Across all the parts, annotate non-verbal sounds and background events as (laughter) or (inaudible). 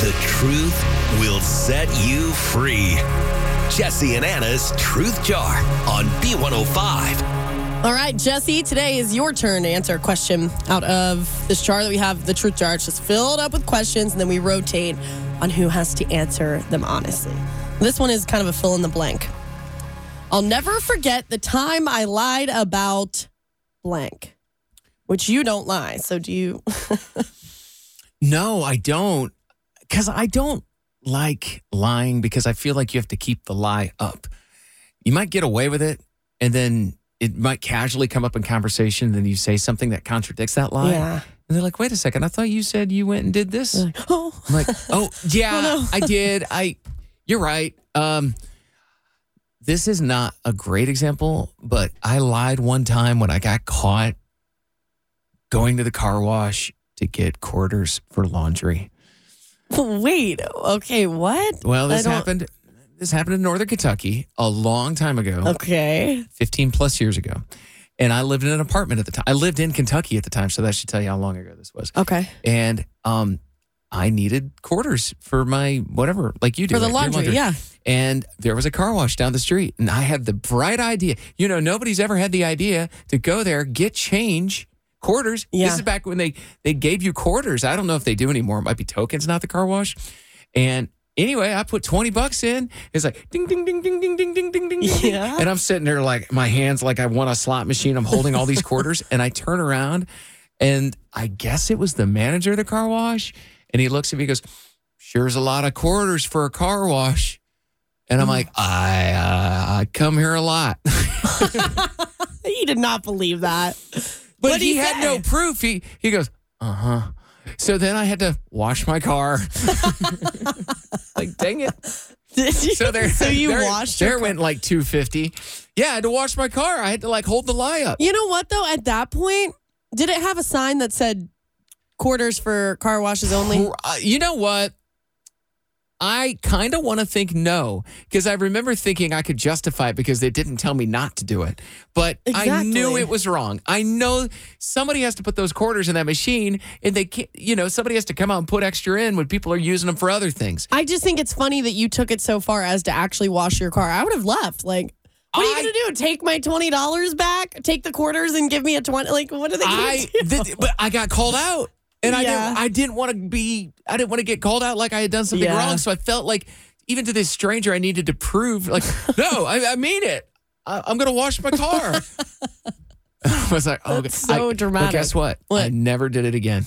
The truth will set you free. Jesse and Anna's Truth Jar on B105. All right, Jesse, today is your turn to answer a question out of this jar that we have, the truth jar. It's just filled up with questions, and then we rotate on who has to answer them honestly. This one is kind of a fill in the blank. I'll never forget the time I lied about blank, which you don't lie. So do you? (laughs) No, I don't. Because I don't like lying because I feel like you have to keep the lie up. You might get away with it and then it might casually come up in conversation. And then you say something that contradicts that lie. Yeah. And they're like, wait a second. I thought you said you went and did this. Like, oh, I'm like, oh, (laughs) yeah, Oh, no. I did. I, you're right. Um, this is not a great example, but I lied one time when I got caught going to the car wash to get quarters for laundry. (laughs) wait. Okay, what? Well, this happened. This happened in Northern Kentucky a long time ago, Okay. 15 plus years ago. And I lived in an apartment at the time. I lived in Kentucky at the time, so that should tell you how long ago this was. Okay. And um, I needed quarters for my whatever, like you do. For the laundry, yeah. And there was a car wash down the street, and I had the bright idea. You know, nobody's ever had the idea to go there, get change, quarters. Yeah. This is back when they they gave you quarters. I don't know if they do anymore. It might be tokens, not the car wash. And anyway, I put twenty bucks in. It's like ding ding ding ding ding ding ding ding ding. Yeah. And I'm sitting there like my hands like I won a slot machine. I'm holding all these quarters, and I turn around, and I guess it was the manager of the car wash, and he looks at me, he goes, "Sure's a lot of quarters for a car wash." And I'm Mm. like, I uh, I come here a lot, He did not believe that. But he, he had no proof. He he goes, uh huh. So then I had to wash my car. (laughs) (laughs) like, dang it. Did you? So there, so you there, washed There your car? went like two fifty. Yeah, I had to wash my car. I had to like hold the lie up. You know what though? At that point, did it have a sign that said quarters for car washes only? Uh, you know what? I kind of want to think no because I remember thinking I could justify it because they didn't tell me not to do it. But I knew it was wrong. I know somebody has to put those quarters in that machine and they can't, you know, somebody has to come out and put extra in when people are using them for other things. I just think it's funny that you took it so far as to actually wash your car. I would have left. Like, what are you I- gonna do? Take my twenty dollars back? Take the quarters and give me a twenty? Like, what are they gonna I, (laughs) do? th- but I got called out. And I Yeah. didn't, I didn't want to be, I didn't want to get called out like I had done something Yeah. wrong. So I felt like even to this stranger, I needed to prove, like, no, I, I mean it. I, I'm going to wash my car. (laughs) (laughs) I was like, oh, That's so I- dramatic. Well, guess what? What? I never did it again.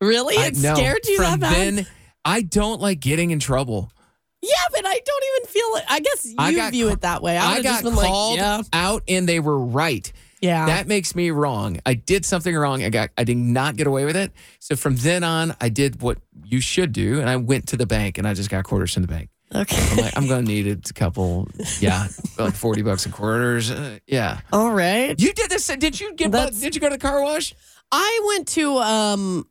really? I- It no. scared you that bad? then, I don't like getting in trouble. yeah, but I don't even feel it. I guess I you got view it that way. I, I got called like, yeah, out and they were right. Yeah. That makes me wrong. I did something wrong. I got I did not get away with it. So from then on, I did what you should do, and I went to the bank and I just got quarters from the bank. okay. I'm like, I'm gonna need a couple, yeah, like forty bucks in quarters. Uh, yeah, All right. you did this. Did you get? That's- Did you go to the car wash? I went to um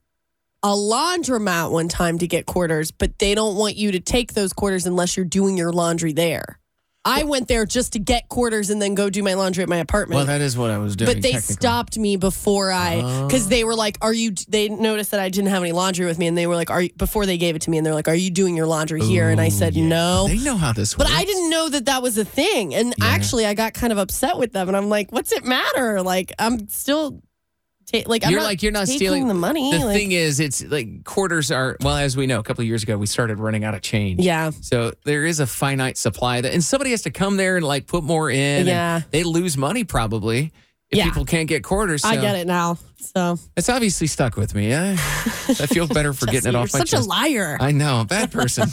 a laundromat one time to get quarters, but they don't want you to take those quarters unless you're doing your laundry there. I went there just to get quarters and then go do my laundry at my apartment. Well, that is what I was doing. but they stopped me before I because they were like, "Are you?" They noticed that I didn't have any laundry with me, and they were like, "Are you?" Before they gave it to me, and they're like, "Are you doing your laundry here?" And I said, "No." They know how this works. But. I didn't know that that was a thing. And Yeah. actually, I got kind of upset with them. And I'm like, what's it matter? Like, I'm still Ta- like I'm you're not like you're not stealing the money. The like- thing is, it's like quarters are well, as we know, a couple of years ago, we started running out of change. Yeah. So there is a finite supply that, and somebody has to come there and like put more in. and Yeah. they lose money probably if Yeah. people can't get quarters. I get it now. So It's obviously stuck with me. I, I feel better for (laughs) getting it you're my such chest. a liar. I know, bad person.